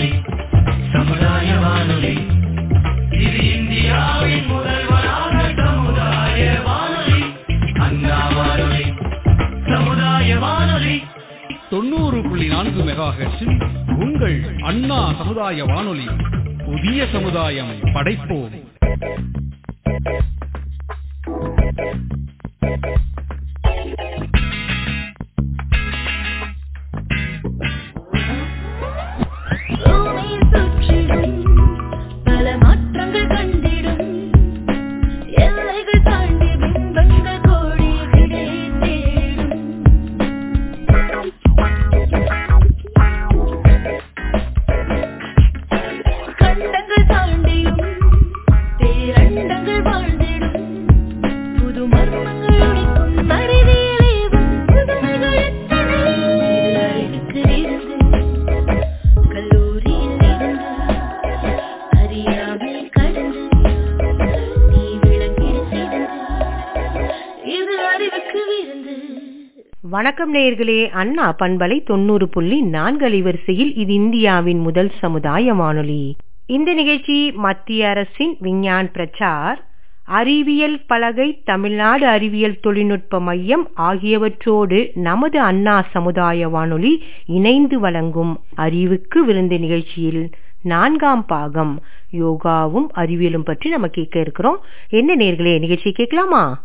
வானொலி சமுதாய வானொலி. இது இந்தியாவின் சமுதாய வானொலி அண்ணா வானொலி சமுதாய வானொலி. தொண்ணூறு புள்ளி நான்கு மெகா உங்கள் அண்ணா சமுதாய வானொலி புதிய சமுதாயம் படைப்போம். வணக்கம் நேயர்களே அண்ணா பண்பலை தொண்ணூறு புள்ளி நான்கு அலைவரிசையில் இது இந்தியாவின் முதல் சமுதாய வானொலி. இந்த நிகழ்ச்சி மத்திய அரசின் விஞ்ஞான் பிரச்சார் அறிவியல் பலகை தமிழ்நாடு அறிவியல் தொழில்நுட்ப மையம் ஆகியவற்றோடு நமது அண்ணா சமுதாய வானொலி இணைந்து வழங்கும் அறிவுக்கு விருந்து நிகழ்ச்சியில் நான்காம் பாகம் யோகாவும் அறிவியலும் பற்றி நம்ம கேட்க இருக்கிறோம். என்ன நேர்களே நிகழ்ச்சி கேட்கலாமா?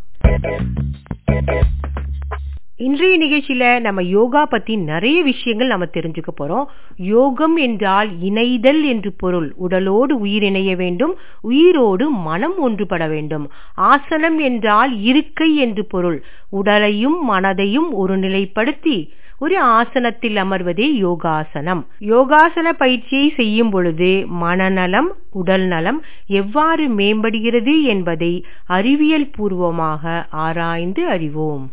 இன்றைய நிகழ்ச்சியில நம்ம யோகா பத்தி நிறைய விஷயங்கள் நம்ம தெரிஞ்சுக்க போறோம். யோகம் என்றால் இணைதல் என்று பொருள். உடலோடு உயிர் இணைய வேண்டும். உயிரோடு மனம் ஒன்றுபட வேண்டும். ஆசனம் என்றால் இருக்கை என்று பொருள். உடலையும் மனதையும் ஒருநிலைப்படுத்தி ஒரு ஆசனத்தில் அமர்வதே யோகாசனம். யோகாசன பயிற்சியை செய்யும் பொழுது மனநலம் உடல் நலம் எவ்வாறு மேம்படுகிறது என்பதை அறிவியல் பூர்வமாக ஆராய்ந்து அறிவோம்.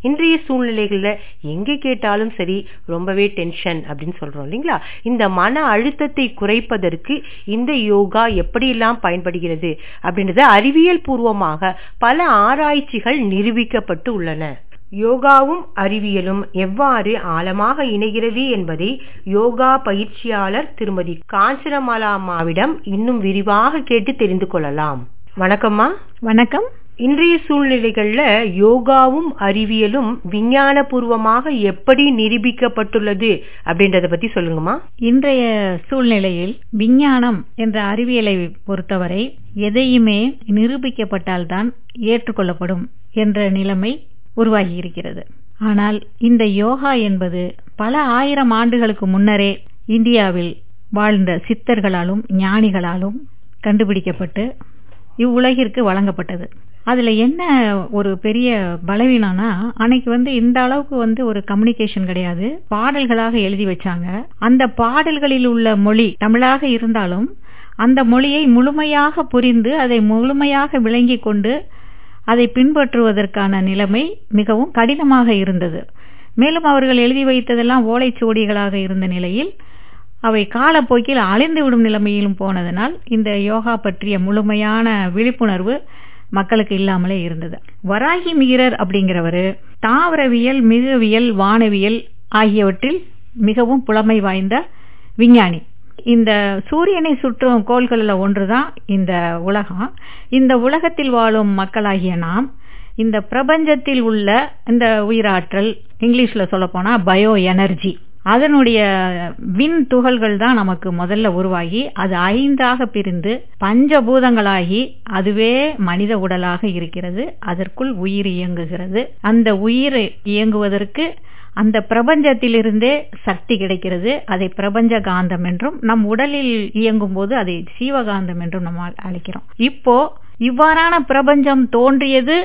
இன்றைய சூழ்நிலைகளில் எங்க கேட்டாலும் சரி ரொம்பவே டென்ஷன் அப்படின்னு சொல்கிறோம் இல்லைங்களா? இந்த மன அழுத்தத்தை குறைப்பதற்கு இந்த யோகா எப்படியெல்லாம் பயன்படுகிறது அப்படின்றத அறிவியல் பூர்வமாக பல ஆராய்ச்சிகள் நிரூபிக்கப்பட்டு உள்ளன. யோகாவும் அறிவியலும் எவ்வாறு ஆழமாக இணைகிறது என்பதை யோகா பயிற்சியாளர் திருமதி காஞ்சனமாலாமாவிடம் இன்னும் விரிவாக கேட்டு தெரிந்து கொள்ளலாம். வணக்கம்மா. வணக்கம். இன்றைய சூழ்நிலைகளில் யோகாவும் அறிவியலும் விஞ்ஞானபூர்வமாக எப்படி நிரூபிக்கப்பட்டுள்ளது அப்படின்றத பத்தி சொல்லுங்கம்மா. இன்றைய சூழ்நிலையில் விஞ்ஞானம் என்ற அறிவியலை பொறுத்தவரை எதையுமே நிரூபிக்கப்பட்டால்தான் ஏற்றுக்கொள்ளப்படும் என்ற நிலைமை உருவாகி இருக்கிறது ஆனால் இந்த யோகா என்பது பல ஆயிரம் ஆண்டுகளுக்கு முன்னரே இந்தியாவில் வாழ்ந்த சித்தர்களாலும் ஞானிகளாலும் கண்டுபிடிக்கப்பட்டு இவ்வுலகிற்கு வழங்கப்பட்டது. அதுல என்ன ஒரு பெரிய பலவீனம்னா அன்னைக்கு வந்து இந்த அளவுக்கு வந்து ஒரு கம்யூனிகேஷன் கிடையாது. பாடல்களாக எழுதி வச்சாங்க. அந்த பாடல்களில் உள்ள மொழி தமிழாக இருந்தாலும் அந்த மொழியை முழுமையாக புரிந்து அதை முழுமையாக விளங்கி கொண்டு அதை பின்பற்றுவதற்கான நிலைமை மிகவும் கடினமாக இருந்தது. மேலும் அவர்கள் எழுதி வைத்ததெல்லாம் ஓலைச்சுவடிகளாக இருந்த நிலையில் அவை காலப்போக்கில் அழிந்து விடும் நிலைமையிலும் போனதனால் இந்த யோகா பற்றிய முழுமையான விழிப்புணர்வு மக்களுக்கு இல்லாமலே இருந்தது. வராகி மீரர் அப்படிங்கிறவரு தாவரவியல் மிருகவியல் வானவியல் ஆகியவற்றில் மிகவும் புலமை வாய்ந்த விஞ்ஞானி. இந்த சூரியனை சுற்றும் கோள்களில் ஒன்று தான் இந்த உலகம். இந்த உலகத்தில் வாழும் மக்களாகிய நாம் இந்த பிரபஞ்சத்தில் உள்ள இந்த உயிராற்றல் இங்கிலீஷில் சொல்ல பயோ எனர்ஜி அதனுடைய விண் துகள்கள் தான் நமக்கு முதல்ல உருவாகி அது ஐந்தாக பிரிந்து பஞ்சபூதங்களாகி அதுவே மனித உடலாக இருக்கிறது அதற்குள் உயிர் இயங்குகிறது. அந்த உயிர் இயங்குவதற்கு அந்த பிரபஞ்சத்திலிருந்தே சக்தி கிடைக்கிறது அதை பிரபஞ்ச காந்தம் என்றும் நம் உடலில் இயங்கும் போது அதை சீவகாந்தம் என்றும் நம்ம அழைக்கிறோம். இப்போ இவ்வாறான பிரபஞ்சம் தோன்றியது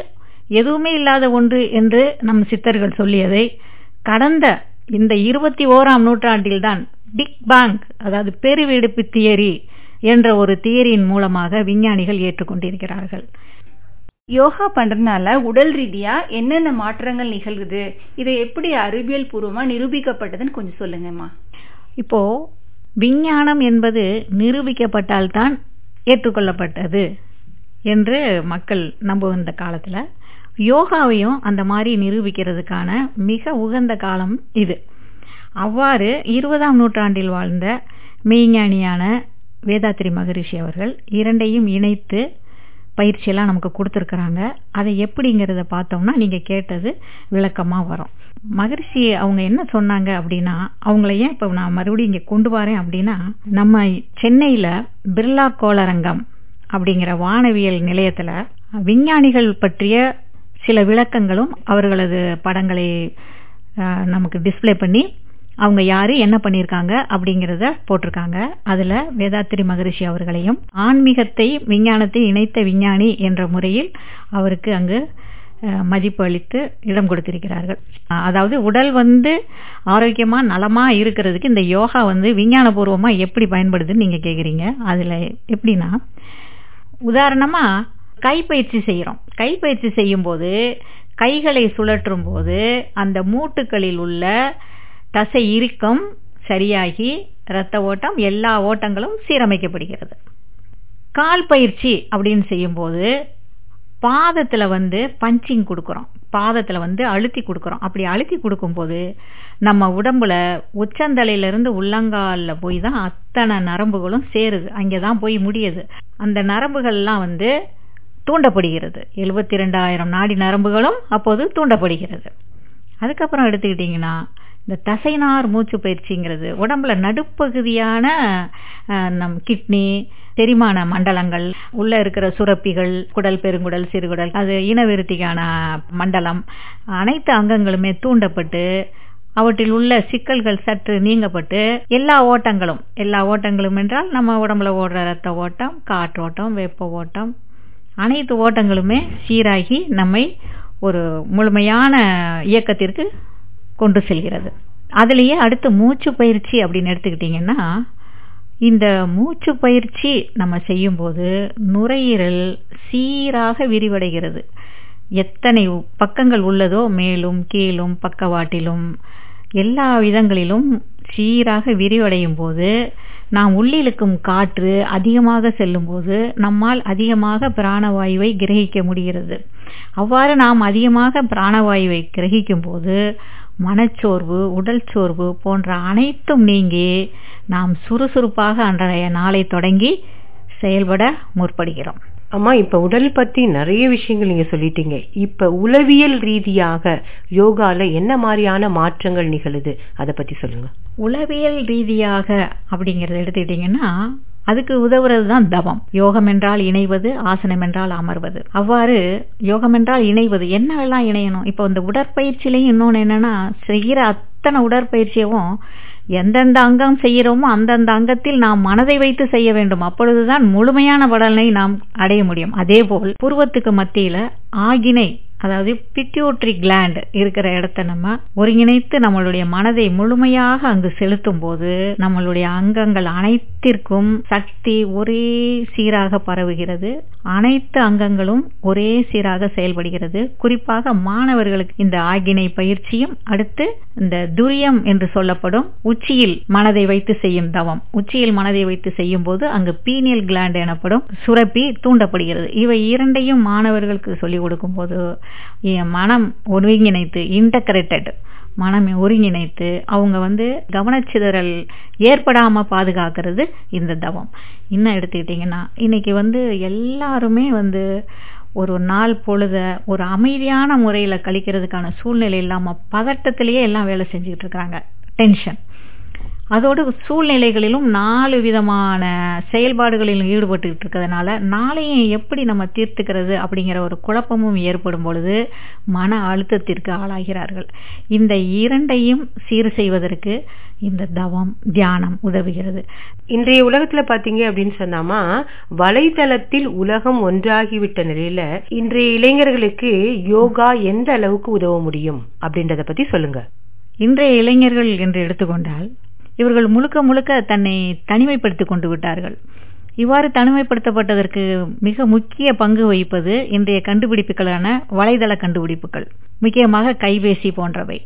எதுவுமே இல்லாத ஒன்று என்று நம் சித்தர்கள் சொல்லியதை கடந்த இந்த இருபத்தி ஓராம் நூற்றாண்டில்தான் பிக் பேங் அதாவது பெருவெடிப்பு தியரி என்ற ஒரு தியரியின் மூலமாக விஞ்ஞானிகள் ஏற்றுக்கொண்டிருக்கிறார்கள். யோகா பண்றதுனால உடல் ரீதியா என்னென்ன மாற்றங்கள் நிகழ்குது? இதை எப்படி அறிவியல் பூர்வமா நிரூபிக்கப்பட்டதுன்னு கொஞ்சம் சொல்லுங்கம்மா. இப்போ விஞ்ஞானம் என்பது நிரூபிக்கப்பட்டால்தான் ஏற்றுக்கொள்ளப்பட்டது என்று மக்கள் இந்த காலத்துல யோகாவையும் அந்த மாதிரி நிரூபிக்கிறதுக்கான மிக உகந்த காலம் இது. அவ்வாறு இருபதாம் நூற்றாண்டில் வாழ்ந்த மெய்ஞானியான வேதாத்திரி மகரிஷி அவர்கள் இரண்டையும் இணைத்து பயிற்சியெல்லாம் நமக்கு கொடுத்துருக்குறாங்க. அதை எப்படிங்கிறத பார்த்தோம்னா நீங்கள் கேட்டது விளக்கமாக வரும். மகரிஷி அவங்க என்ன சொன்னாங்க அப்படின்னா அவங்கள ஏன் இப்போ நான் மறுபடியும் இங்கே கொண்டு வரேன் அப்படின்னா நம்ம சென்னையில் பிர்லா கோளரங்கம் அப்படிங்கிற வானவியல் நிலையத்தில் விஞ்ஞானிகள் பற்றிய சில விளக்கங்களும் அவர்களது படங்களை நமக்கு டிஸ்ப்ளே பண்ணி அவங்க யாரு என்ன பண்ணியிருக்காங்க அப்படிங்கிறத போட்டிருக்காங்க. அதுல வேதாத்திரி மகரிஷி அவர்களையும் ஆன்மீகத்தை விஞ்ஞானத்தை இணைத்த விஞ்ஞானி என்ற முறையில் அவருக்கு அங்கு மதிப்பு அளித்து இடம் கொடுத்திருக்கிறார்கள். அதாவது உடல் வந்து ஆரோக்கியமா நலமா இருக்கிறதுக்கு இந்த யோகா வந்து விஞ்ஞானபூர்வமாக எப்படி பயன்படுதுன்னு நீங்க கேக்குறீங்க. அதுல எப்படின்னா உதாரணமா கைப்பயிற்சி செய்கிறோம் கைப்பயிற்சி செய்யும்போது கைகளை சுழற்றும் போது அந்த மூட்டுகளில் உள்ள தசை இறுக்கம் சரியாகி இரத்த ஓட்டம் எல்லா ஓட்டங்களும் சீரமைக்கப்படுகிறது. கால் பயிற்சி அப்படின்னு செய்யும்போது பாதத்தில் வந்து பஞ்சிங் கொடுக்குறோம். பாதத்தில் வந்து அழுத்தி கொடுக்குறோம். அப்படி அழுத்தி கொடுக்கும்போது நம்ம உடம்புல உச்சந்தலையிலேருந்து உள்ளங்காலில் போய் தான் அத்தனை நரம்புகளும் சேருது. அங்கே தான் போய் முடியுது. அந்த நரம்புகள்லாம் வந்து தூண்டப்படுகிறது. எழுபத்தி ரெண்டாயிரம் நாடி நரம்புகளும் அப்போது தூண்டப்படுகிறது. அதுக்கப்புறம் எடுத்துக்கிட்டிங்கன்னா இந்த தசைநார் மூச்சு பயிற்சிங்கிறது உடம்புல நடுப்பகுதியான நம் கிட்னி செரிமான மண்டலங்கள் உள்ள இருக்கிற சுரப்பிகள் குடல் பெருங்குடல் சிறுகுடல் அது இனவிருத்திக்கான மண்டலம் அனைத்து அங்கங்களுமே தூண்டப்பட்டு அவற்றில் உள்ள சிக்கல்கள் சற்று நீங்கப்பட்டு எல்லா ஓட்டங்களும் எல்லா ஓட்டங்களும் என்றால் நம்ம உடம்புல ஓடுற ரத்த ஓட்டம் காற்றோட்டம் வெப்ப ஓட்டம் அனைத்து ஓட்டங்களுமே சீராகி நம்மை ஒரு முழுமையான இயக்கத்திற்கு கொண்டு செல்கிறது. அதுலேயே அடுத்து மூச்சு பயிற்சி அப்படின்னு எடுத்துக்கிட்டிங்கன்னா இந்த மூச்சு பயிற்சி நம்ம செய்யும்போது நுரையீரல் சீராக விரிவடைகிறது. எத்தனை பக்கங்கள் உள்ளதோ மேலும் கீழும் பக்கவாட்டிலும் எல்லா விதங்களிலும் சீராக விரிவடையும் போது நாம் உள்ளிழுக்கும் காற்று அதிகமாக செல்லும்போது நம்மால் அதிகமாக பிராணவாயுவை கிரகிக்க முடிகிறது. அவ்வாறு நாம் அதிகமாக பிராணவாயுவை கிரகிக்கும் போது மனச்சோர்வு உடல் சோர்வு போன்ற அனைத்தும் நீங்கி நாம் சுறுசுறுப்பாக அன்றைய நாளை தொடங்கி செயல்பட முற்படுகிறோம். அம்மா இப்ப உடல் பத்தி நிறைய விஷயங்கள் நீங்க சொல்லிட்டீங்க. இப்ப உளவியல் ரீதியாக யோகால என்ன மாதிரியான மாற்றங்கள் நிகழுது? அதை பத்தி சொல்லுங்க. உளவியல் ரீதியாக அப்படிங்கறத எடுத்துக்கிட்டீங்கன்னா அதுக்கு உதவுறது தான் தவம். யோகம் என்றால் இணைவது ஆசனம் என்றால் அமர்வது. அவ்வாறு யோகம் என்றால் இணைவது. என்னவெல்லாம் இணையணும்? இப்போ இந்த உடற்பயிற்சியிலையும் இன்னொன்னு என்னன்னா செய்கிற அத்தனை உடற்பயிற்சியவும் எந்தெந்த அங்கம் செய்கிறோமோ அந்தந்த அங்கத்தில் நாம் மனதை வைத்து செய்ய வேண்டும். அப்பொழுதுதான் முழுமையான பலனை நாம் அடைய முடியும். அதேபோல் புருவத்துக்கு மத்தியில ஆகினை அதாவது பிட்யூட்ரி கிளாண்ட் இருக்கிற இடத்த நம்ம ஒருங்கிணைத்து நம்மளுடைய மனதை முழுமையாக அங்கு செலுத்தும் போது நம்மளுடைய அங்கங்கள் அனைத்திற்கும் சக்தி ஒரே சீராக பரவுகிறது. அனைத்து அங்கங்களும் ஒரே சீராக செயல்படுகிறது. குறிப்பாக மாணவர்களுக்கு இந்த ஆகினை பயிற்சியும் அடுத்து இந்த துரியம் என்று சொல்லப்படும் உச்சியில் மனதை வைத்து செய்யும் தவம். உச்சியில் மனதை வைத்து செய்யும் போது அங்கு பீனியல் கிளாண்ட் எனப்படும் சுரப்பி தூண்டப்படுகிறது. இவை இரண்டையும் மாணவர்களுக்கு சொல்லிக் கொடுக்கும் போது மனம் ஒருங்கிணைத்து இன்டகிரேட்டட் மனம் ஒருங்கிணைத்து அவங்க வந்து கவனச்சிதறல் ஏற்படாமல் பாதுகாக்கிறது இந்த தவம். இன்னும் எடுத்துக்கிட்டிங்கன்னா இன்றைக்கி வந்து எல்லாருமே வந்து ஒரு நாள் பொழுத ஒரு அமைதியான முறையில் கழிக்கிறதுக்கான சூழ்நிலை இல்லாமல் பதட்டத்திலேயே எல்லாம் வேலை செஞ்சுக்கிட்டு இருக்காங்க டென்ஷன் அதோடு சூழ்நிலைகளிலும் நாலு விதமான செயல்பாடுகளிலும் ஈடுபட்டு இருக்கிறதுனால நாளையும் எப்படி நம்ம தீர்த்துக்கிறது அப்படிங்கிற ஒரு குழப்பமும் ஏற்படும் பொழுது மன அழுத்தத்திற்கு ஆளாகிறார்கள். இந்த இரண்டையும் சீர் செய்வதற்கு இந்த தவம் தியானம் உதவுகிறது. இன்றைய உலகத்துல பாத்தீங்க அப்படின்னு சொன்னாமா வலைதளத்தில் உலகம் ஒன்றாகிவிட்ட நிலையில இன்றைய இளைஞர்களுக்கு யோகா எந்த அளவுக்கு உதவ முடியும் அப்படின்றத பத்தி சொல்லுங்க. இன்றைய இளைஞர்கள் என்று எடுத்துக்கொண்டால் இவர்கள் முழுக்க முழுக்க தன்னை தனிமைப்படுத்திக் கொண்டு விட்டார்கள். இவ்வாறு தனிமைப்படுத்தப்பட்டதற்கு மிக முக்கிய பங்கு வகிப்பது இன்றைய கண்டுபிடிப்புகளான வலைதள கண்டுபிடிப்புகள் முக்கியமாக கைபேசி போன்றவை.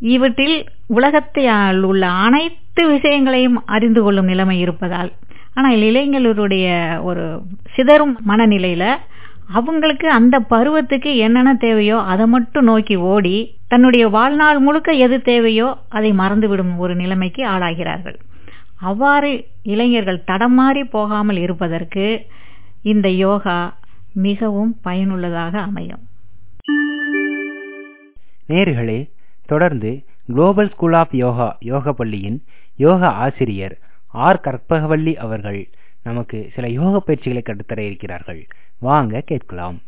இவற்றில் உலகத்தில் உள்ள அனைத்து விஷயங்களையும் அறிந்து கொள்ளும் நிலைமை இருப்பதால் ஆனால் இளைஞர்களுடைய ஒரு சிதறும் மனநிலையில அவங்களுக்கு அந்த பருவத்துக்கு என்னென்ன தேவையோ அதை மட்டும் நோக்கி ஓடி தன்னுடைய வாழ்நாள் முழுக்க எது தேவையோ அதை மறந்துவிடும் ஒரு நிலைமைக்கு ஆளாகிறார்கள். அவ்வாறு இளைஞர்கள் தடமாறி போகாமல் இருப்பதற்கு இந்த யோகா மிகவும் பயனுள்ளதாக அமையும். நேர்களே தொடர்ந்து குளோபல் ஸ்கூல் ஆஃப் யோகா யோக பள்ளியின் யோகா ஆசிரியர் ஆர் கற்பகவல்லி அவர்கள் நமக்கு சில யோக பயிற்சிகளை கற்றுத்தர இருக்கிறார்கள். வாங்க கேட்கலாம்.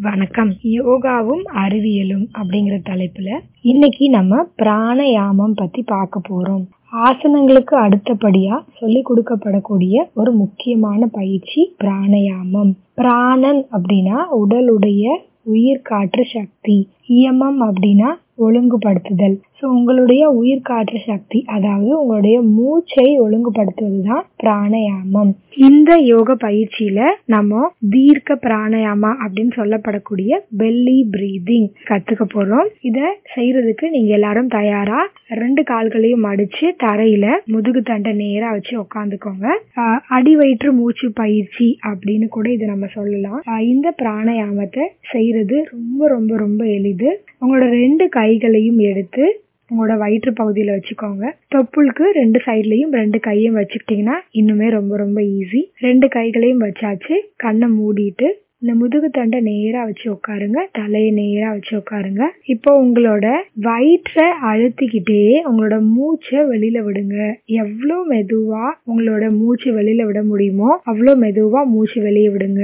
வணக்கம். யோகாவும் அறிவியலும் அப்படிங்கிற தலைப்புல இன்னைக்கு நம்ம பிராணயாமம் பத்தி பார்க்க போறோம். ஆசனங்களுக்கு அடுத்தபடியா சொல்லி கொடுக்கப்படக்கூடிய ஒரு முக்கியமான பயிற்சி பிராணயாமம். பிராணன் அப்படின்னா உடலுடைய உயிர் காற்று சக்தி. இயமம் அப்படின்னா ஒழுங்குபடுத்துதல். ஸோ உங்களுடைய உயிர் காற்று சக்தி அதாவது உங்களுடைய மூச்சை ஒழுங்குபடுத்துவது தான் பிராணயாமம். இந்த யோக பயிற்சியில நம்ம தீர்க்க பிராணயாமா அப்படின்னு சொல்லப்படக்கூடிய பெல்லி பிரீதிங் கத்துக்க போறோம். இதை செய்யறதுக்கு நீங்க எல்லாரும் தயாரா ரெண்டு கால்களையும் அடிச்சு தரையில முதுகு தண்டை நேரா வச்சு உட்காந்துக்கோங்க அடி வயிற்று மூச்சு பயிற்சி அப்படின்னு கூட இதை நம்ம சொல்லலாம். இந்த பிராணயாமத்தை செய்யறது ரொம்ப ரொம்ப ரொம்ப எளிது. உங்களோட ரெண்டு கைகளையும் எடுத்து உங்களோட வயிற்று பகுதியில வச்சுக்கோங்க. தொப்புளுக்கு ரெண்டு சைட்லையும் ரெண்டு கையும் வச்சுக்கிட்டிங்கன்னா இன்னுமே ரொம்ப ரொம்ப ஈஸி ரெண்டு கைகளையும் வச்சாச்சு. கண்ணை மூடிட்டு இந்த முதுகு தண்டை நேரா வச்சு உட்காருங்க தலையை நேரா வச்சு உட்காருங்க. இப்போ உங்களோட வயிற்றை அழுத்திக்கிட்டே உங்களோட மூச்சை வெளியில விடுங்க. எவ்வளவு மெதுவா உங்களோட மூச்சு வெளியில விட முடியுமோ அவ்வளவு மெதுவா மூச்சு வெளியே விடுங்க.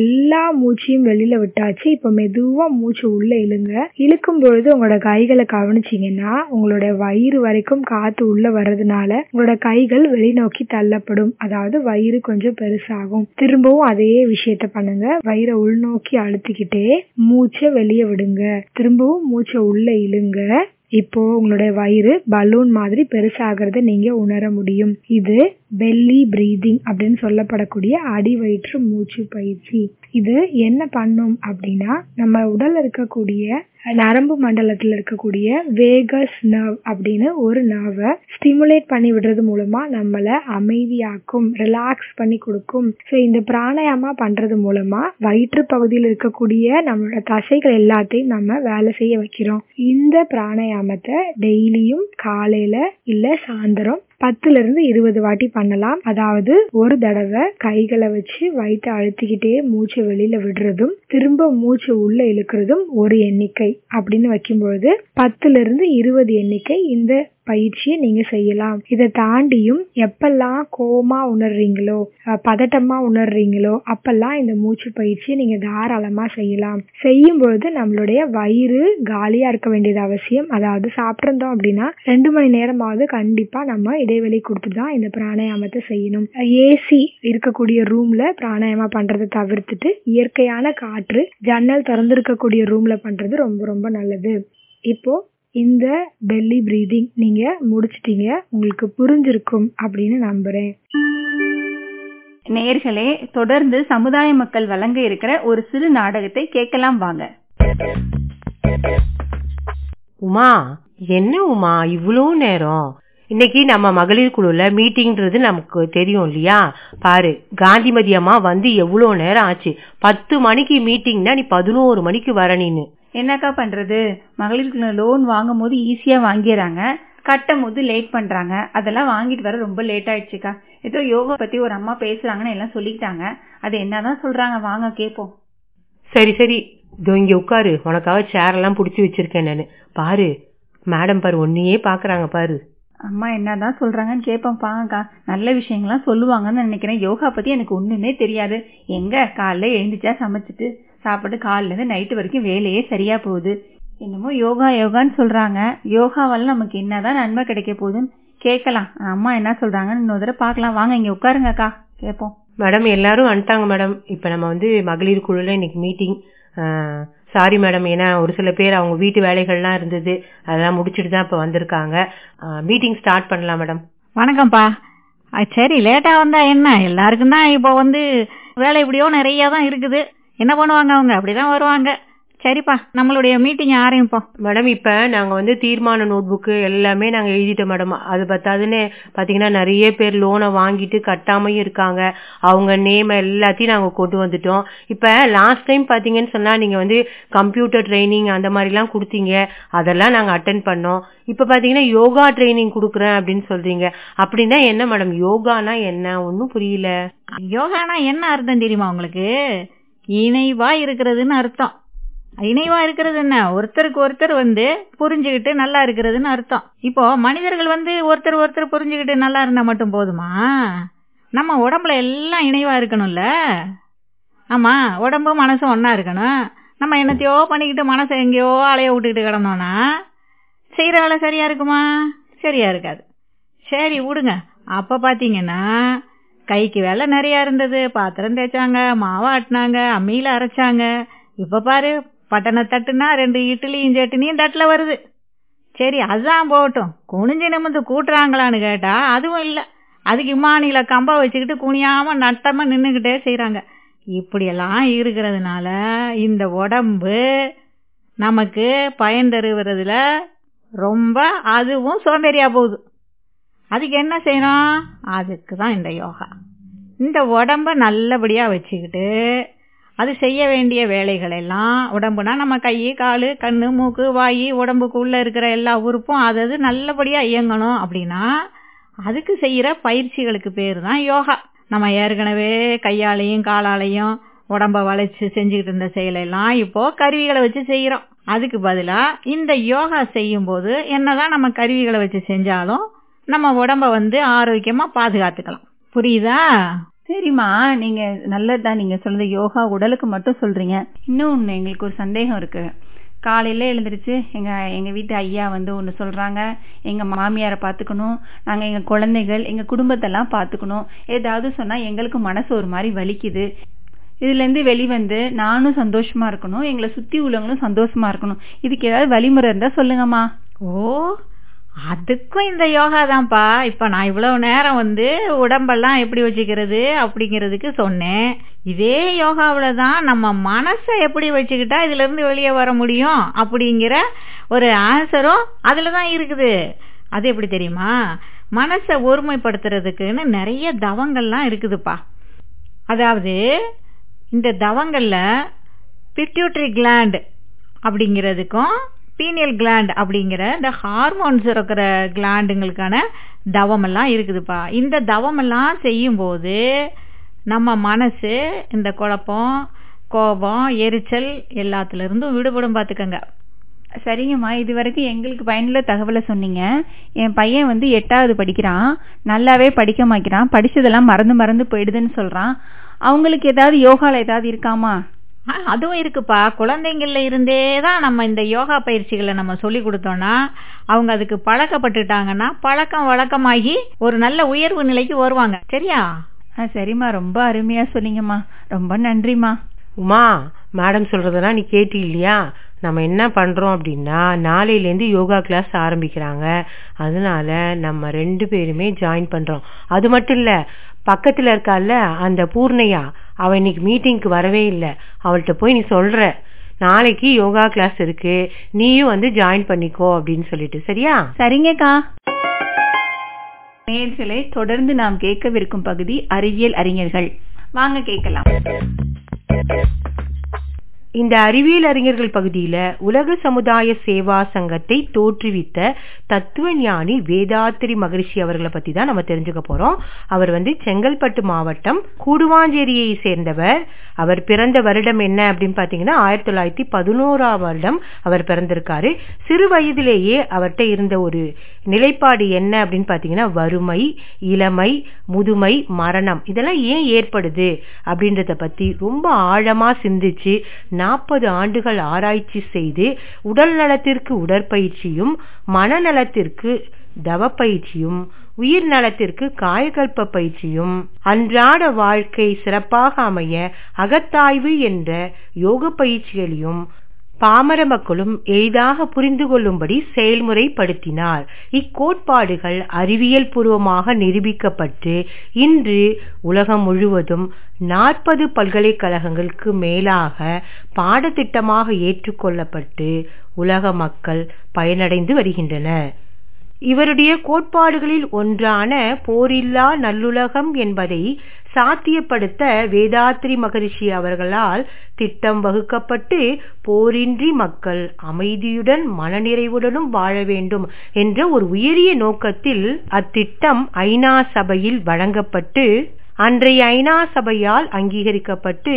எல்லா மூச்சையும் வெளியில விட்டாச்சு இப்போ மெதுவா மூச்சு உள்ள இழுங்க. இழுக்கும் பொழுது உங்களோட கைகளை கவனிச்சிங்கன்னா உங்களோட வயிறு வரைக்கும் காத்து உள்ள வர்றதுனால உங்களோட கைகள் வெளிநோக்கி தள்ளப்படும். அதாவது வயிறு கொஞ்சம் பெருசாகும். திரும்பவும் அதே விஷயத்த பண்ணுங்க. வயிறை உள்நோக்கி அழுத்திக்கிட்டே மூச்சை வெளியே விடுங்க. திரும்பவும் மூச்சை உள்ள இழுங்க. இப்போ உங்களுடைய வயிறு பலூன் மாதிரி பெருசாகிறத நீங்க உணர முடியும். இது பெல்லி பிரீதிங் அப்படின்னு சொல்லப்படக்கூடிய அடி வயிற்று மூச்சு பயிற்சி. இது என்ன பண்ணும் அப்படின்னா நம்ம உடல்ல இருக்கக்கூடிய நரம்பு மண்டலத்தில் இருக்கக்கூடிய வேகஸ் நர்வ் அப்படின்னு ஒரு நர்வை ஸ்டிமுலேட் பண்ணி விடுறது மூலமா நம்மளை அமைதியாக்கும் ரிலாக்ஸ் பண்ணி கொடுக்கும். ஸோ இந்த பிராணாயாமா பண்றது மூலமா வயிற்று பகுதியில் இருக்கக்கூடிய நம்மளோட தசைகள் எல்லாத்தையும் நம்ம வேலை செய்ய வைக்கிறோம். இந்த பிராணாயாமத்தை டெய்லியும் காலையில இல்ல சாயந்தரம் பத்துல இருந்து இருபது வாட்டி பண்ணலாம். அதாவது ஒரு தடவை கைகளை வச்சு வயிற்று அழுத்திக்கிட்டே மூச்சை வெளியில விடுறதும் திரும்ப மூச்சு உள்ள இழுக்கிறதும் ஒரு எண்ணிக்கை அப்படின்னு வைக்கும்பொழுது பத்துல இருந்து இருபது எண்ணிக்கை இந்த பயிற்சியை நீங்க செய்யலாம். இதை தாண்டியும் எப்பெல்லாம் கோமா உணர்றீங்களோ பதட்டமா உணர்றீங்களோ அப்பெல்லாம் இந்த மூச்சு பயிற்சியை நீங்க தாராளமா செய்யலாம். செய்யும் பொழுது நம்மளுடைய வயிறு காலியா இருக்க வேண்டியது அவசியம். அதாவது சாப்பிட்டிருந்தோம் அப்படின்னா ரெண்டு மணி நேரமாவது கண்டிப்பா நம்ம இடைவெளி கொடுத்து தான் இந்த பிராணாயாமத்தை செய்யணும். ஏசி இருக்கக்கூடிய ரூம்ல பிராணாயாமா பண்றதை தவிர்த்துட்டு இயற்கையான காற்று ஜன்னல் திறந்திருக்கக்கூடிய ரூம்ல பண்றது ரொம்ப ரொம்ப நல்லது. இப்போ இந்த பெல்லி பிரீதிங் நீங்க முடிச்சிட்டீங்க உங்களுக்கு புரிஞ்சிருக்கும் அப்படின்னு நம்புறேன். நேர்களே தொடர்ந்து சமுதாய மக்கள் வழங்க இருக்கிற ஒரு சிறு நாடகத்தை கேட்கலாம் வாங்க. உமா என்ன உமா இவ்வளோ நேரம்? இன்னைக்கு நம்ம மகளிர் குழுல மீட்டிங்ன்றது நமக்கு தெரியும் இல்லையா? பாரு காந்திமதி அம்மா வந்து எவ்வளோ நேரம் ஆச்சு? பத்து மணிக்கு மீட்டிங்னா நீ பதினோரு மணிக்கு வர நீனு. என்னக்கா பண்றது? மகளிர் லோன் வாங்கும் போது ஈஸியா வாங்கிடுறாங்க. கட்டும் போது லேட் பண்றாங்க. அதெல்லாம் வாங்கிட்டு வர ரொம்ப லேட் ஆயிடுச்சுக்கா. ஏதோ யோகா பத்தி ஒரு அம்மா பேசுறாங்கன்னு எல்லாம் சொல்லிக்கிட்டாங்க. அது என்னதான் சொல்றாங்க? வாங்க கேப்போம். சரி சரி. இதோ இங்க உட்காரு. உனக்காக சேர் எல்லாம் புடிச்சு வச்சிருக்கேன் நானு. பாரு. மேடம் பாரு ஒன்னையே பாக்குறாங்க பாரு. அம்மா என்னதான் சொல்றாங்கன்னு கேட்போம் பாங்கக்கா நல்ல விஷயங்கள்லாம் சொல்லுவாங்கன்னு நினைக்கிறேன். யோகா பத்தி எனக்கு ஒண்ணுமே தெரியாது. எங்க? காலைல எழுந்துச்சா சமைச்சிட்டு சாப்பிட்டு காலைல இருந்து நைட்டு வரைக்கும் வேலையே சரியா போகுது. என்னமோ யோகா யோகான்னு சொல்றாங்க. யோகாவால நமக்கு என்னதான் நன்மை கிடைக்க போகுதுன்னு கேட்கலாம். அம்மா என்ன சொல்றாங்கன்னு இன்னொரு தடவை பார்க்கலாம். வாங்க இங்க உட்காருங்கக்கா கேட்போம். மேடம் எல்லாரும் வந்துட்டாங்க மேடம் இப்ப நம்ம வந்து மகளிர் குழுல இன்னைக்கு மீட்டிங் சாரி மேடம் ஏன்னா ஒரு சில பேர் அவங்க வீட்டு வேலைகள்லாம் இருந்தது. அதெல்லாம் முடிச்சுட்டு தான் இப்ப வந்திருக்காங்க. மீட்டிங் ஸ்டார்ட் பண்ணலாம் மேடம் வணக்கம்ப்பா. சரி லேட்டா வந்தா என்ன? எல்லாருக்கும் தான் இப்போ வந்து வேலை இப்படியோ நிறைய தான் இருக்குது. என்ன பண்ணுவாங்க அவங்க? அப்படிதான் வருவாங்க. சரிப்பா நம்மளுடைய மீட்டிங் ஆரம்பிப்போம் மேடம் இப்ப நாங்க வந்து தீர்மான நோட் புக்கு எல்லாமே நாங்க எழுதிட்டோம் மேடம் அது பத்தாதுன்னு பாத்தீங்கன்னா நிறைய பேர் லோனை வாங்கிட்டு கட்டாமையும் இருக்காங்க. அவங்க நேம் எல்லாத்தையும் நாங்க கொண்டு வந்துட்டோம். இப்ப லாஸ்ட் டைம் பாத்தீங்கன்னு சொன்னா நீங்க வந்து கம்ப்யூட்டர் ட்ரைனிங் அந்த மாதிரி எல்லாம் கொடுத்தீங்க. அதெல்லாம் நாங்க அட்டன் பண்ணோம். இப்ப பாத்தீங்கன்னா யோகா ட்ரைனிங் கொடுக்குறேன் அப்படின்னு சொல்றீங்க. அப்படின்னா என்ன மேடம் யோகானா என்ன? ஒன்னும் புரியல. யோகானா என்ன அர்த்தம் தெரியுமா உங்களுக்கு? இணைவா இருக்கிறதுன்னு அர்த்தம். இணைவா இருக்கிறது என்ன? ஒருத்தருக்கு ஒருத்தர் வந்து புரிஞ்சுக்கிட்டு நல்லா இருக்கிறதுன்னு அர்த்தம். இப்போ மனிதர்கள் வந்து ஒருத்தர் ஒருத்தர் புரிஞ்சுக்கிட்டு நல்லா இருந்தா மட்டும் போதுமா? நம்ம உடம்புல எல்லாம் இணைவா இருக்கணும்ல? ஆமா உடம்பும் மனசும் ஒன்னா இருக்கணும். நம்ம என்னத்தையோ பண்ணிக்கிட்டு மனசை எங்கேயோ அலைய விட்டுக்கிட்டு கிடந்தோம்னா செய்யற வேலை சரியா இருக்குமா? சரியா இருக்காது. சரி விடுங்க. அப்ப பாத்தீங்கன்னா கைக்கு வேலை நிறையா இருந்தது. பாத்திரம் தேய்ச்சாங்க மாவை ஆட்டினாங்க அம்மியில் அரைச்சாங்க. இப்போ பாரு பட்டனை தட்டுனா ரெண்டு இட்லியும் சட்னியும் தட்டில் வருது. சரி அதுதான் போகட்டும். குனிஞ்சு நிமிந்து கூட்டுறாங்களான்னு கேட்டால் அதுவும் இல்லை. அதுக்கு இம்மானியில் கம்பா வச்சுக்கிட்டு குனியாமல் நட்டமாக நின்றுக்கிட்டே செய்கிறாங்க இப்படியெல்லாம் இருக்கிறதுனால இந்த உடம்பு நமக்கு பயன் தருவதில் ரொம்ப அதுவும் சோம்பேறியாக போகுது. அதுக்கு என்ன செய்யணும்? அதுக்கு தான் இந்த யோகா. இந்த உடம்ப நல்லபடியாக வச்சுக்கிட்டு அது செய்ய வேண்டிய வேலைகள் எல்லாம் உடம்புனா நம்ம கை கால் கண் மூக்கு வாய் உடம்புக்குள்ளே இருக்கிற எல்லா உறுப்பும் அதை அது நல்லபடியாக இயங்கணும் அப்படின்னா அதுக்கு செய்கிற பயிற்சிகளுக்கு பேர் தான் யோகா. நம்ம ஏற்கனவே கையாலையும் காலாலையும் உடம்ப வளைச்சு செஞ்சுக்கிட்டு இருந்த செயலெல்லாம் இப்போது கருவிகளை வச்சு செய்கிறோம் அதுக்கு பதிலாக இந்த யோகா செய்யும்போது என்னதான் நம்ம கருவிகளை வச்சு செஞ்சாலும் நம்ம உடம்ப வந்து ஆரோக்கியமா பாதுகாத்துக்கலாம். புரியுதா? சரிம்மா நீங்க நல்லதுதான் நீங்க சொல்றது யோகா உடலுக்கு மட்டும் சொல்றீங்க. இன்னும் ஒண்ணு எங்களுக்கு ஒரு சந்தேகம் இருக்கு. காலையில எழுந்திருச்சு எங்க எங்க வீட்டு ஐயா வந்து ஒண்ணு சொல்றாங்க. எங்க மாமியாரை பாத்துக்கணும். நாங்க எங்க குழந்தைகள் எங்க குடும்பத்தெல்லாம் பாத்துக்கணும். ஏதாவது சொன்னா எங்களுக்கு மனசு ஒரு மாதிரி வலிக்குது. இதுல இருந்து வெளிவந்து நானும் சந்தோஷமா இருக்கணும். எங்களை சுத்தி உள்ளவங்களும் சந்தோஷமா இருக்கணும். இதுக்கு ஏதாவது வழிமுறை இருந்தா சொல்லுங்கம்மா. ஓ அதுக்கும் இந்த யோகா தான்ப்பா. இப்போ நான் இவ்வளவு நேரம் வந்து உடம்பெல்லாம் எப்படி வச்சுக்கிறது அப்படிங்கிறதுக்கு சொன்னேன். இதே யோகாவில் தான் நம்ம மனசை எப்படி வச்சுக்கிட்டா இதுலேருந்து வெளியே வர முடியும் அப்படிங்கிற ஒரு ஆன்சரும் அதில் தான் இருக்குது. அது எப்படி தெரியுமா? மனசை ஒருமைப்படுத்துறதுக்குன்னு நிறைய தவங்கள்லாம் இருக்குதுப்பா. அதாவது இந்த தவங்களில் பிட்யூட்ரி கிளாண்ட் அப்படிங்கிறதுக்கும் பீனியல் கிளாண்ட் அப்படிங்கிற இந்த ஹார்மோன்ஸ் இருக்கிற கிளாண்டுங்களுக்கான தவமெல்லாம் இருக்குதுப்பா. இந்த தவமெல்லாம் செய்யும்போது நம்ம மனசு இந்த குழப்பம் கோபம் எரிச்சல் எல்லாத்துலேருந்தும் விடுபடும் பார்த்துக்கங்க சரிங்கம்மா. இது வரைக்கும் எங்களுக்கு பயனுள்ள தகவலை சொன்னீங்க. என் பையன் வந்து எட்டாவது படிக்கிறான். நல்லாவே படிக்க மாக்கிறான் படித்ததெல்லாம் மறந்து மறந்து போயிடுதுன்னு சொல்கிறான் அவங்களுக்கு ஏதாவது யோகாவில் ஏதாவது இருக்காமா? அதுவும் இருக்குப்பா. குழந்தைங்கள்ல இருந்தே தான் நம்ம இந்த யோகா பயிற்சிகளை நம்ம சொல்லி கொடுத்தோம்னா அவங்க அதுக்கு பழக்கப்பட்டுட்டாங்கன்னா பழக்கம் வழக்கமாகி ஒரு நல்ல உயர்வு நிலைக்கு வருவாங்க. சரியா? சரிம்மா. ரொம்ப அருமையா சொன்னீங்கம்மா. ரொம்ப நன்றிம்மா. உமா மேடம் சொல்றதெல்லாம் நீ கேட்டி இல்லையா நம்ம என்ன பண்றோம் அப்படின்னா நாளையில இருந்து யோகா கிளாஸ் ஆரம்பிக்கிறாங்க. அதனால நம்ம ரெண்டு பேருமே ஜாயின் பண்றோம். அது மட்டும் இல்ல பக்கத்துல இருக்கால அந்த பூர்ணையா? அவ இன்னைக்கு மீட்டிங்க்கு வரவே இல்ல. அவள்கிட்ட போய் நீ சொல்ற. நாளைக்கு யோகா கிளாஸ் இருக்கு. நீயும் வந்து ஜாயின் பண்ணிக்கோ அப்படின்னு சொல்லிட்டு. சரியா? சரிங்கக்கா. நேயர்களே தொடர்ந்து நாம் கேட்கவிருக்கும் பகுதி அறிவியல் அறிஞர்கள். வாங்க கேட்கலாம். இந்த அறிவியல் அறிஞர்கள் பகுதியில உலக சமுதாய சேவா சங்கத்தை தோற்றுவித்த தத்துவ ஞானி வேதாத்திரி மகரிஷி அவர்களை பத்தி தான் நம்ம தெரிஞ்சுக்க போறோம். அவர் வந்து செங்கல்பட்டு மாவட்டம் கூடுவாஞ்சேரியை சேர்ந்தவர். அவர் பிறந்த வருடம் என்ன அப்படின்னு பாத்தீங்கன்னா ஆயிரத்தி தொள்ளாயிரத்தி பதினோராம் வருடம் அவர் பிறந்திருக்காரு. சிறு வயதிலேயே அவர்கிட்ட இருந்த ஒரு நிலைப்பாடு என்ன அப்படின்னு பாத்தீங்கன்னா வறுமை இளமை முதுமை மரணம். இதெல்லாம் ஏன் ஏற்படுது அப்படின்றத பத்தி ரொம்ப ஆழமா சிந்திச்சு நாற்பது ஆண்டுகள் ஆராய்ச்சி செய்து உடல் நலத்திற்கு உடற்பயிற்சியும் மனநலத்திற்கு தவப்பயிற்சியும் உயிர் நலத்திற்கு காயகல்ப பயிற்சியும் அன்றாட வாழ்க்கை சிறப்பாக அமைய அகத்தாய்வு என்ற யோக பயிற்சிகளையும் பாமர மக்களும் எளிதாக புரிந்து கொள்ளும்படி செயல்முறைப்படுத்தினார். இக்கோட்பாடுகள் அறிவியல் பூர்வமாக நிரூபிக்கப்பட்டு இன்று உலகம் முழுவதும் நாற்பது பல்கலைக்கழகங்களுக்கு மேலாக பாடத்திட்டமாக ஏற்றுக்கொள்ளப்பட்டு உலக மக்கள் பயனடைந்து வருகின்றனர். இவருடைய கோட்பாடுகளில் ஒன்றான போரில்லா நல்லுலகம் என்பதை சாத்தியப்படுத்த வேதாத்ரி மகரிஷி அவர்களால் திட்டம் வகுக்கப்பட்டு போரின்றி மக்கள் அமைதியுடன் மனநிறைவுடனும் வாழ வேண்டும் என்ற ஒரு உயரிய நோக்கத்தில் அத்திட்டம் ஐநா சபையில் வழங்கப்பட்டு அன்றைய ஐநா சபையால் அங்கீகரிக்கப்பட்டு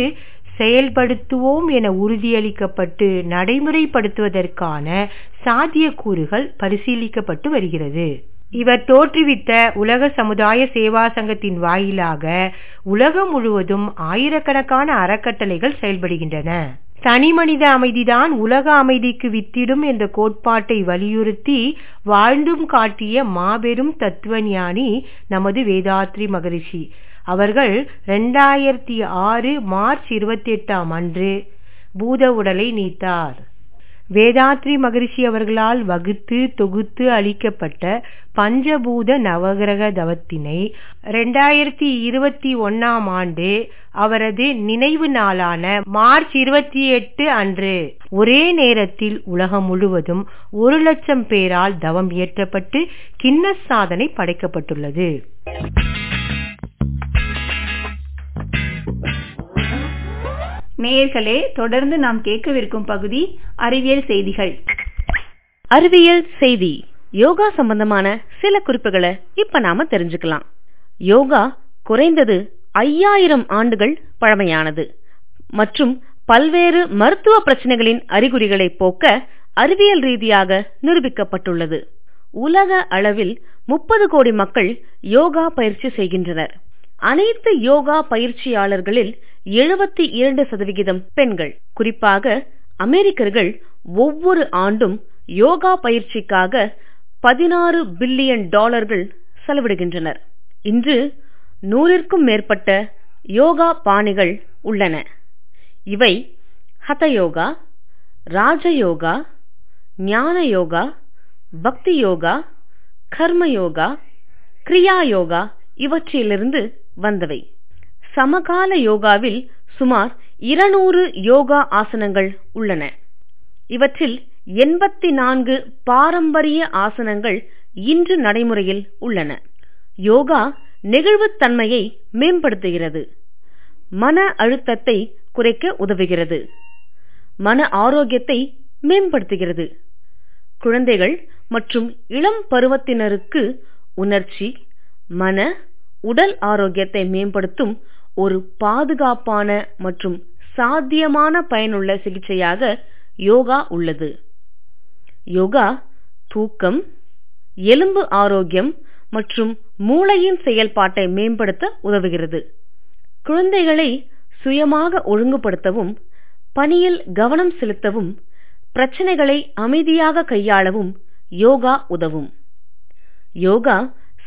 செயல்படுத்துவோம் என உறுதியளிக்கப்பட்டு நடைமுறைப்படுத்துவதற்கான சாத்தியக்கூறுகள் பரிசீலிக்கப்பட்டு வருகிறது. இவர் தோற்றுவித்த உலக சமுதாய சேவா சங்கத்தின் வாயிலாக உலகம் முழுவதும் ஆயிரக்கணக்கான அறக்கட்டளைகள் செயல்படுகின்றன. தனிமனித அமைதிதான் உலக அமைதிக்கு வித்திடும் என்ற கோட்பாட்டை வலியுறுத்தி வாழ்ந்தும் காட்டிய மாபெரும் தத்துவஞானி நமது வேதாத்ரி மகரிஷி. அவர்கள் இரண்டாயிரத்தி ஆறு மார்ச் இருபத்தி எட்டாம் அன்று பூத உடலை நீத்தார். வேதாத்ரி மகரிஷி அவர்களால் வகுத்து தொகுத்து அளிக்கப்பட்ட பஞ்சபூத நவகிரக தவத்தினை இரண்டாயிரத்தி இருபத்தி ஒன்னாம் ஆண்டு அவரது நினைவு நாளான மார்ச் இருபத்தி எட்டு அன்று ஒரே நேரத்தில் உலகம் முழுவதும் ஒரு லட்சம் பேரால் தவம் இயற்றப்பட்டு கின்னஸ் சாதனை படைக்கப்பட்டுள்ளது. நேயர்களே தொடர்ந்து நாம் கேட்கவிருக்கும் பகுதி அறிவியல் செய்திகள். அறிவியல் செய்தி. யோகா சம்பந்தமான சில குறிப்புகளை இப்ப நாம தெரிஞ்சுக்கலாம். யோகா குறைந்தது ஐயாயிரம் ஆண்டுகள் பழமையானது மற்றும் பல்வேறு மருத்துவ பிரச்சனைகளின் அறிகுறிகளை போக்க அறிவியல் ரீதியாக நிரூபிக்கப்பட்டுள்ளது. உலக அளவில் முப்பது கோடி மக்கள் யோகா பயிற்சி செய்கின்றனர். அனைத்து யோகா பயிற்சியாளர்களில் எழுபத்தி இரண்டு சதவிகிதம் பெண்கள். குறிப்பாக அமெரிக்கர்கள் ஒவ்வொரு ஆண்டும் யோகா பயிற்சிக்காக பதினாறு பில்லியன் டாலர்கள் செலவிடுகின்றனர். இன்று நூறிற்கும் மேற்பட்ட யோகா பாணிகள் உள்ளன. இவை ஹத யோகா ராஜயோகா ஞான யோகா பக்தி யோகா கர்ம யோகா கிரியா யோகா இவற்றிலிருந்து வந்தவை. சமகால யோகாவில் சுமார் இருநூறு யோகா ஆசனங்கள் உள்ளன. இவற்றில் எண்பத்தி நான்கு பாரம்பரிய ஆசனங்கள் இன்று நடைமுறையில் உள்ளன. யோகா நெகிழ்வுத்தன்மையை மேம்படுத்துகிறது. மன அழுத்தத்தை குறைக்க உதவுகிறது. மன ஆரோக்கியத்தை மேம்படுத்துகிறது. குழந்தைகள் மற்றும் இளம் பருவத்தினருக்கு உணர்ச்சி மன உடல் ஆரோக்கியத்தை மேம்படுத்தும் ஒரு பாதுகாப்பான மற்றும் சாத்தியமான பயனுள்ள சிகிச்சையாக யோகா உள்ளது. யோகா தூக்கம் எலும்பு ஆரோக்கியம் மற்றும் மூளையின் செயல்பாட்டை மேம்படுத்த உதவுகிறது. குழந்தைகளை சுயமாக ஒழுங்குபடுத்தவும் பணியில் கவனம் செலுத்தவும் பிரச்சனைகளை அமைதியாக கையாளவும் யோகா உதவும். யோகா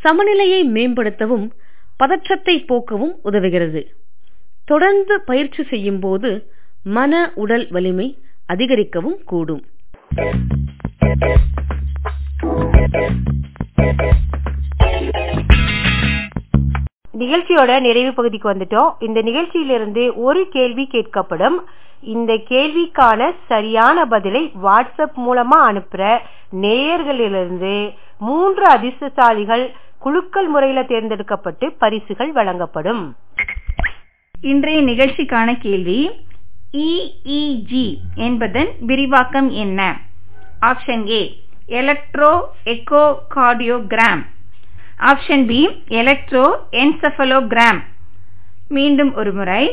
சமநிலையை மேம்படுத்தவும் பதற்றத்தை போக்கவும் உதவுகிறது. தொடர்ந்து பயிற்சி செய்யும் போது மன உடல் வலிமை அதிகரிக்கவும் கூடும். நிகழ்ச்சியோட நிறைவு பகுதிக்கு வந்துட்டோம். இந்த நிகழ்ச்சியிலிருந்து ஒரு கேள்வி கேட்கப்படும். இந்த கேள்விக்கான சரியான பதிலை வாட்ஸ்அப் மூலமா அனுப்புற நேயர்களிலிருந்து மூன்று அதிர்ஷ்டசாலிகள் குழுக்கள் முறையில தேர்ந்தெடுக்கப்பட்டு பரிசுகள் வழங்கப்படும். இன்றைய நிகழ்ச்சிக்கான கேள்வி இஇஜி என்பதன் விரிவாக்கம் என்ன? Option A electro echo cardiogram option B electro encephalogram மீண்டும் ஒரு முறை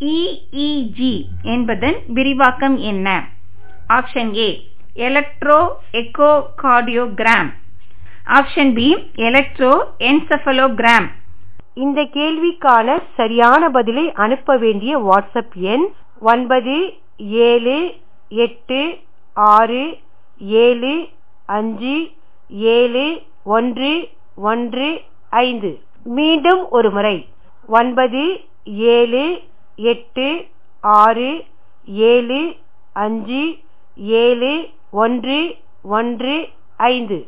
இஇஜி என்பதன் விரிவாக்கம் என்ன? Option A electro echo cardiogram option B electro encephalogram இந்த கேள்விக்கான சரியான பதிலை அனுப்ப வேண்டிய வாட்ஸ்அப் எண் ஒன்பது ஏழு எட்டு ஆறு ஏழு அஞ்சு ஏழு ஒன்று ஒன்று ஐந்து. மீண்டும் ஒரு முறை. ஒன்பது ஏழு எட்டு ஆறு ஏழு அஞ்சு ஏழு ஒன்று ஒன்று ஐந்து.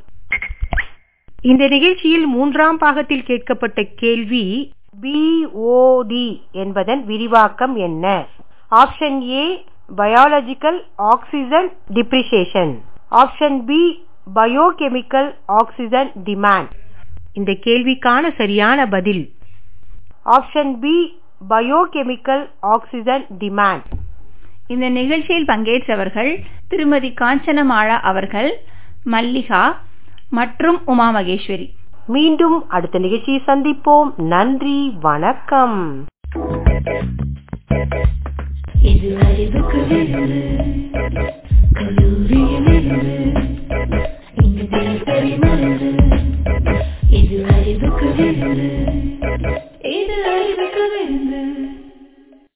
இந்த நிகழ்ச்சியில் மூன்றாம் பாகத்தில் கேட்கப்பட்ட கேள்வி பிஓடி என்பதன் விரிவாக்கம் என்ன? Option A biological oxygen depreciation option B biochemical oxygen demand இந்த கேள்விக்கான சரியான பதில். Option B biochemical oxygen demand இந்த நிகழ்ச்சியில் பங்கேற்றவர்கள் திருமதி காஞ்சனமாலா அவர்கள் மல்லிகா மற்றும் உமா மகேஸ்வரி. மீண்டும் அடுத்த நிகழ்ச்சியை சந்திப்போம். நன்றி வணக்கம். இது அறிவுக்கு இது அறிவுக்கு இது அறிவுக்கு